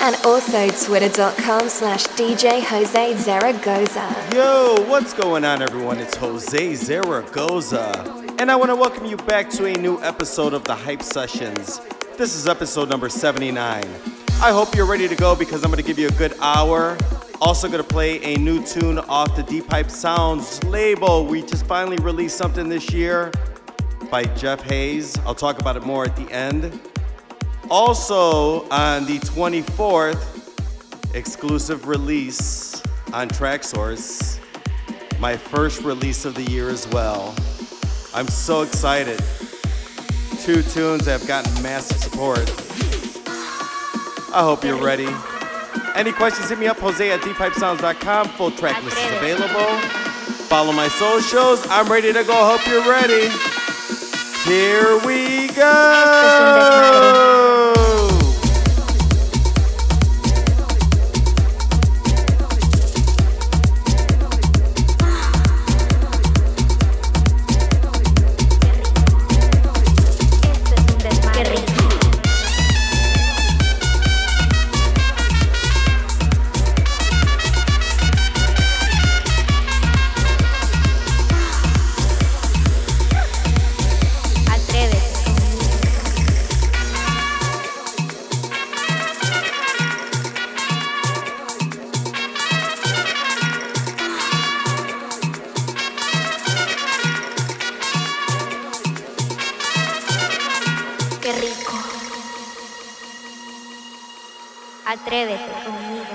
And also twitter.com slash DJ Jose Zaragoza. Yo, what's going on, everyone? It's Jose Zaragoza. And I want to welcome you back to a new episode of the Hype Sessions. This is episode number 79. I hope you're ready to go because I'm going to give you a good hour. Also, going to play a new tune off the Deep Hype Sounds label. We just finally released something this year by Jeff Haze. I'll talk about it more at the end. Also, on the 24th, exclusive release on Traxsource, my first release of the year as well. I'm so excited. Two tunes have gotten massive support. I hope you're ready. Any questions, hit me up, Jose at deephypesounds.com. Full track list is available. Follow my socials. I'm ready to go. Hope you're ready. Here we go. Atrévete conmigo.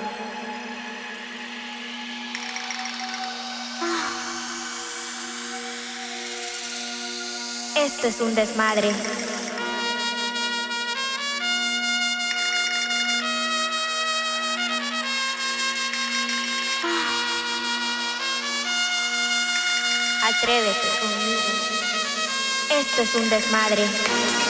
Esto es un desmadre. Atrévete conmigo. Esto es un desmadre.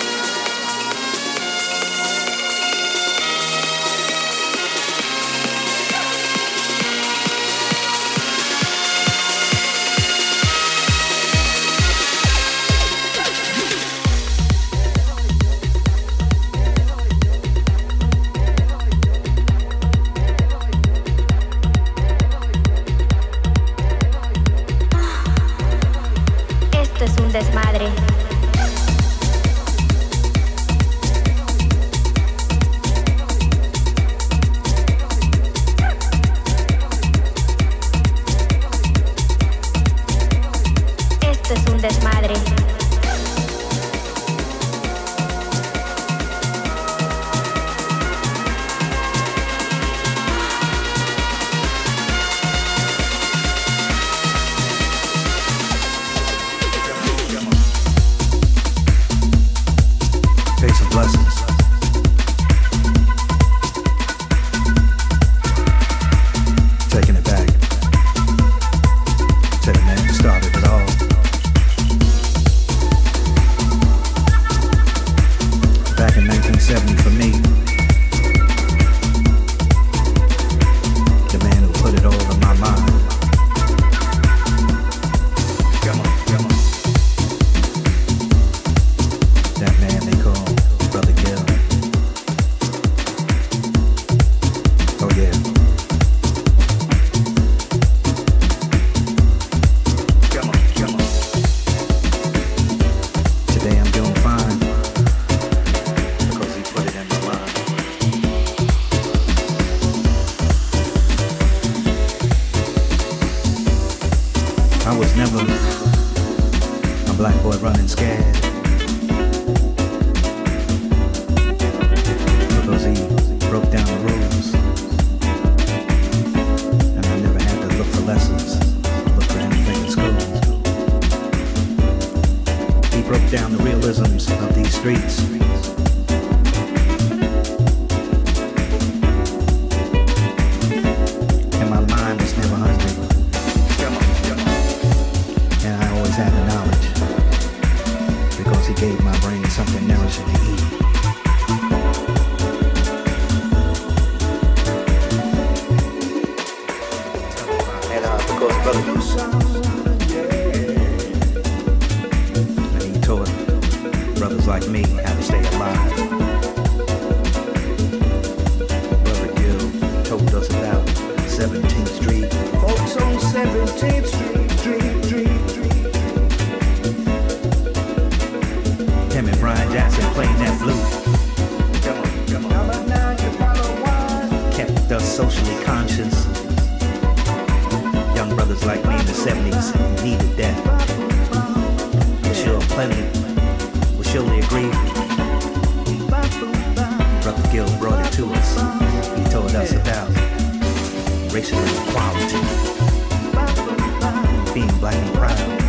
socially conscious. Young brothers like me in the 70s needed that. I'm sure plenty will surely agree. Brother Gil brought it to us. He told us about racial equality, being black and proud.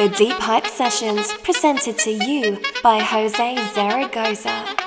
The Deep Hype Sessions presented to you by Jose Zaragoza.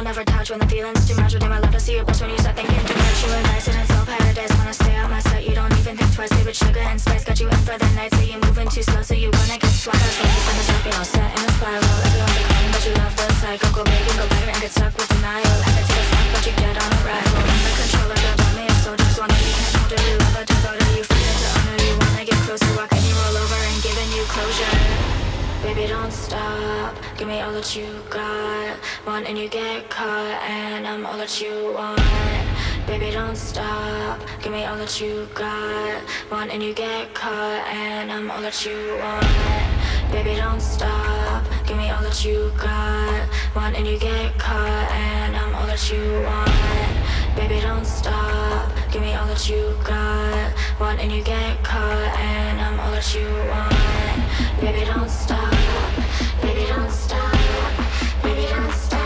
will never touch when the feeling's too much. Within my love to see your blush when you start thinking too much. You are nice and it's all paradise. Wanna stay on my side, you don't even think twice. Baby, sugar and spice got you in for the night. So you're moving too slow, so you wanna get swung. Cause when you send up, you're all set in a spiral. Everyone's a but you love the cycle. Go big and go better and get stuck with denial. I bet a the but you get on arrival. I'm the controller, girl, don't me a. Just wanna be controlled, you love a disorder. You forget to honor, you wanna get closer. Why can you roll over and giving you closure? Baby, don't stop. Give me all that you got. Want and you get caught, and I'm all that you want. Baby, don't stop. Give me all that you got. Want and you get caught, and I'm all that you want. Baby, don't stop. Give me all that you got. Want and you get caught, and I'm all that you want. Baby, don't stop. Give me all that you got want and you get caught and I'm all that you want. Baby, don't stop. Baby, don't stop. Baby, don't stop.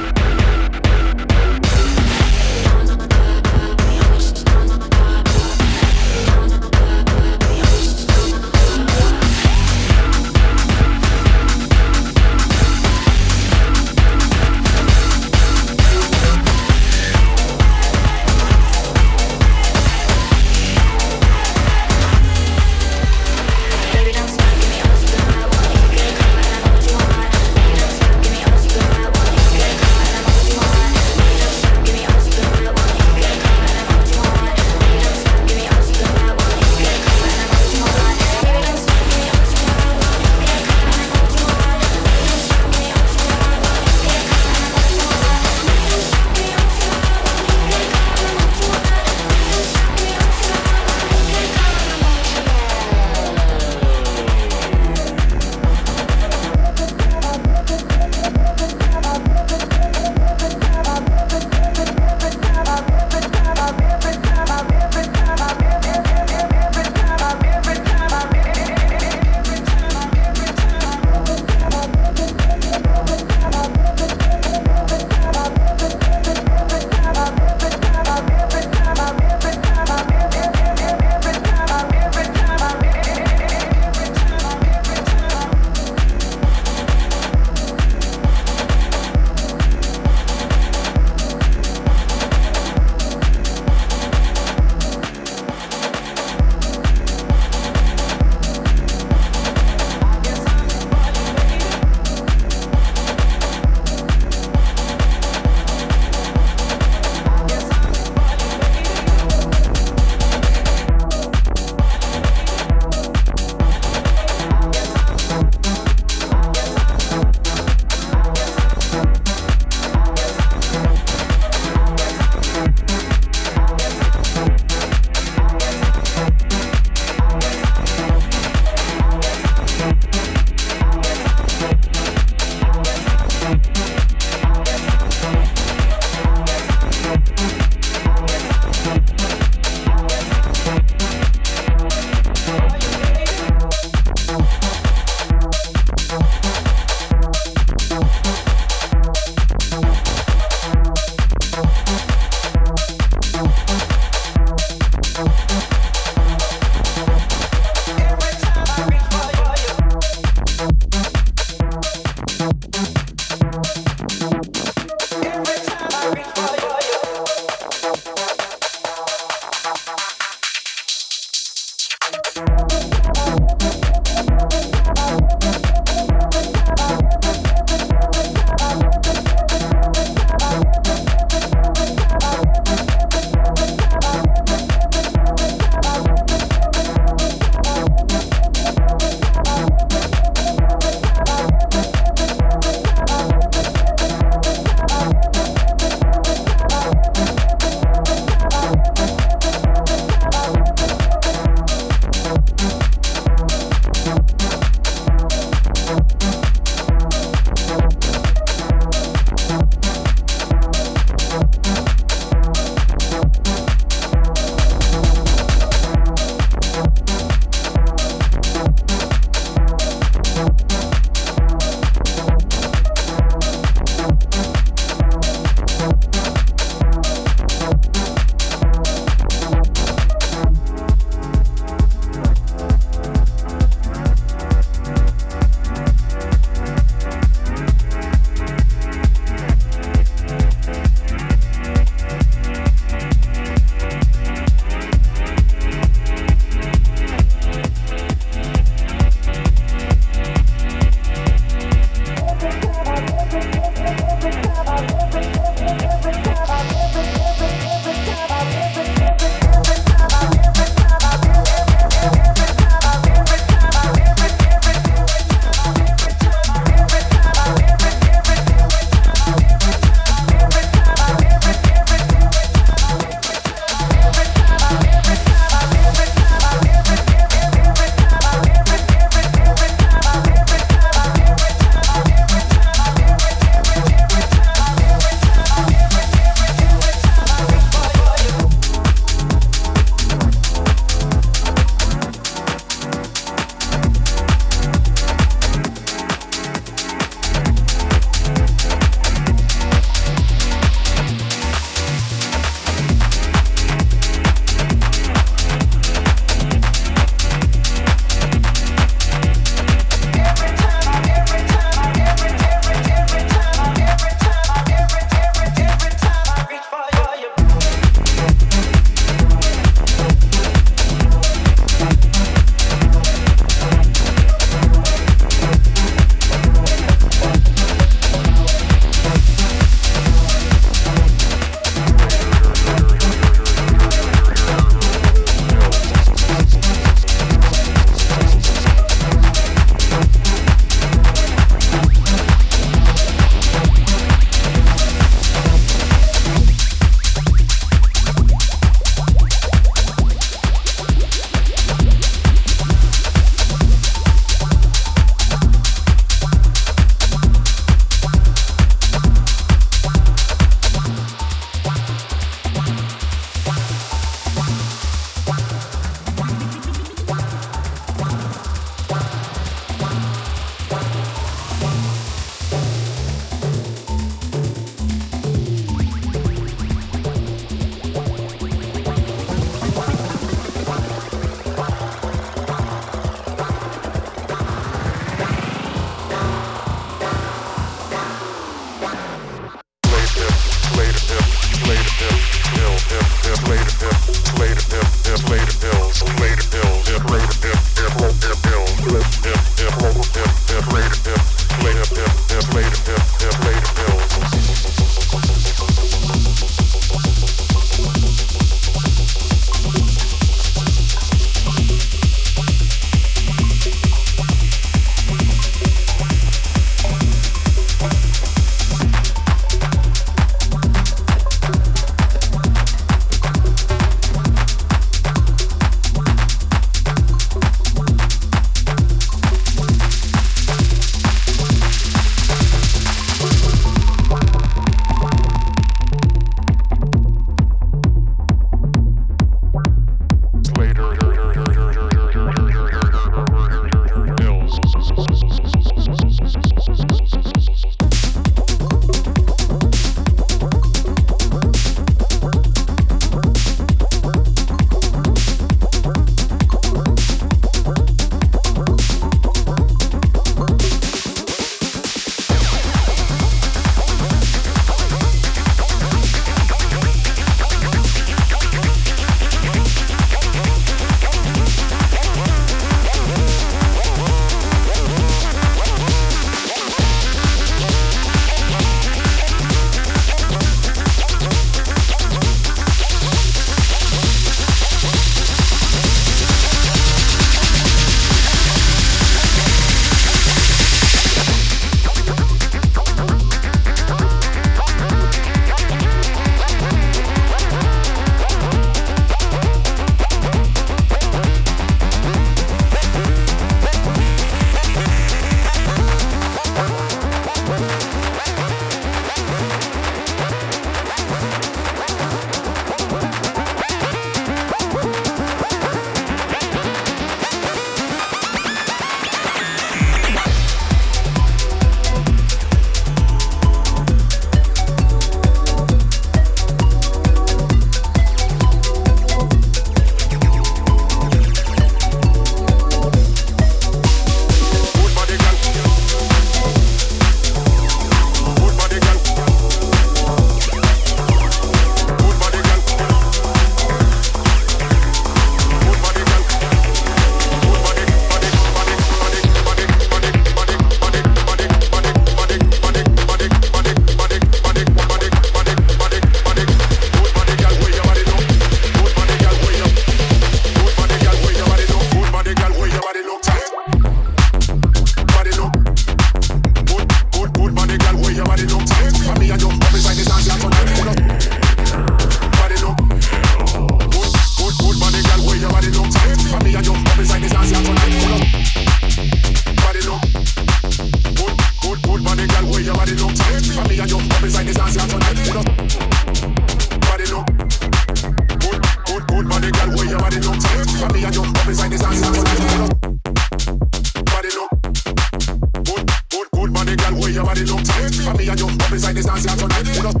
body look tight. For me and you, up inside this dance here tonight.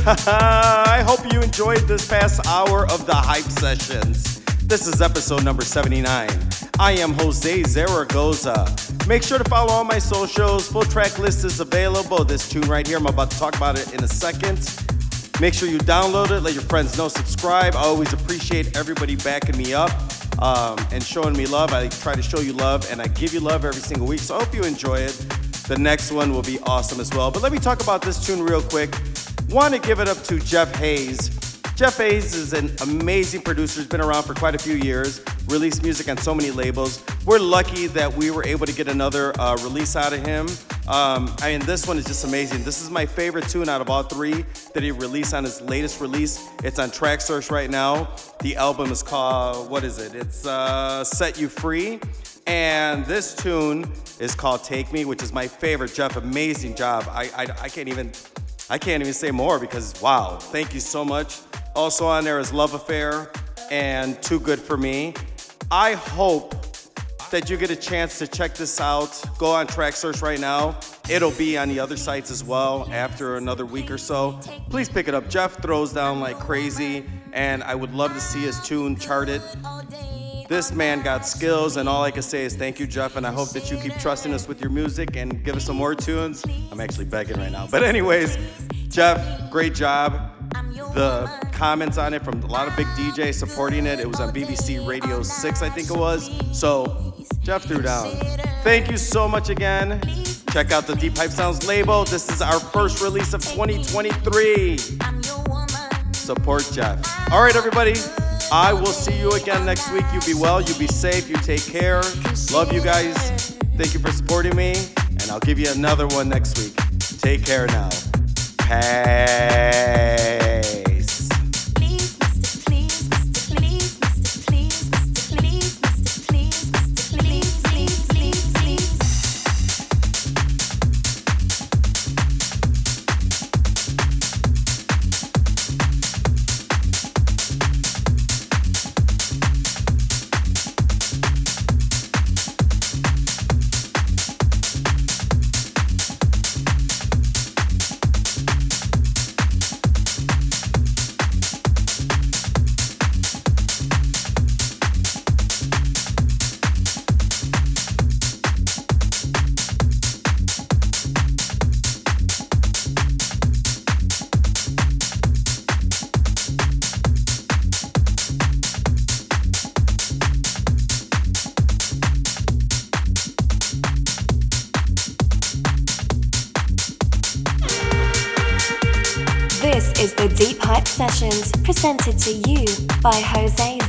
I hope you enjoyed this past hour of the Hype Sessions. This is episode number 79. I am Jose Zaragoza. Make sure to follow all my socials. Full track list is available. This tune right here, I'm about to talk about it in a second. Make sure you download it, let your friends know, subscribe. I always appreciate everybody backing me up um, and showing me love. I try to show you love and I give you love every single week. So I hope you enjoy it. The next one will be awesome as well. But let me talk about this tune real quick. Want to give it up to Jeff Haze. Jeff Haze is an amazing producer. He's been around for quite a few years, released music on so many labels. We're lucky that we were able to get another uh, release out of him. Um, I mean, this one is just amazing. This is my favorite tune out of all three that he released on his latest release. It's on Traxsource right now. The album is called, what is it? It's uh, Set You Free. And this tune is called Take Me, which is my favorite. Jeff, amazing job. I, I, I can't even I can't even say more because wow, thank you so much. Also on there is Love Affair and Too Good for Me. I hope that you get a chance to check this out. Go on Traxsource right now. It'll be on the other sites as well after another week or so. Please pick it up. Jeff throws down like crazy, and I would love to see his tune charted. This man got skills, and all I can say is thank you, Jeff, and I hope that you keep trusting us with your music and give us some more tunes. I'm actually begging right now. But, anyways, Jeff, great job. The comments on it from a lot of big DJs supporting it. It was on BBC Radio 6, I think it was. So, Jeff threw down. Thank you so much again. Check out the Deep Hype Sounds label. This is our first release of 2023. Support Jeff. All right, everybody. I will see you again next week. You be well, you be safe, you take care. Love you guys. Thank you for supporting me, and I'll give you another one next week. Take care now. Peace. Presented to you by Jose.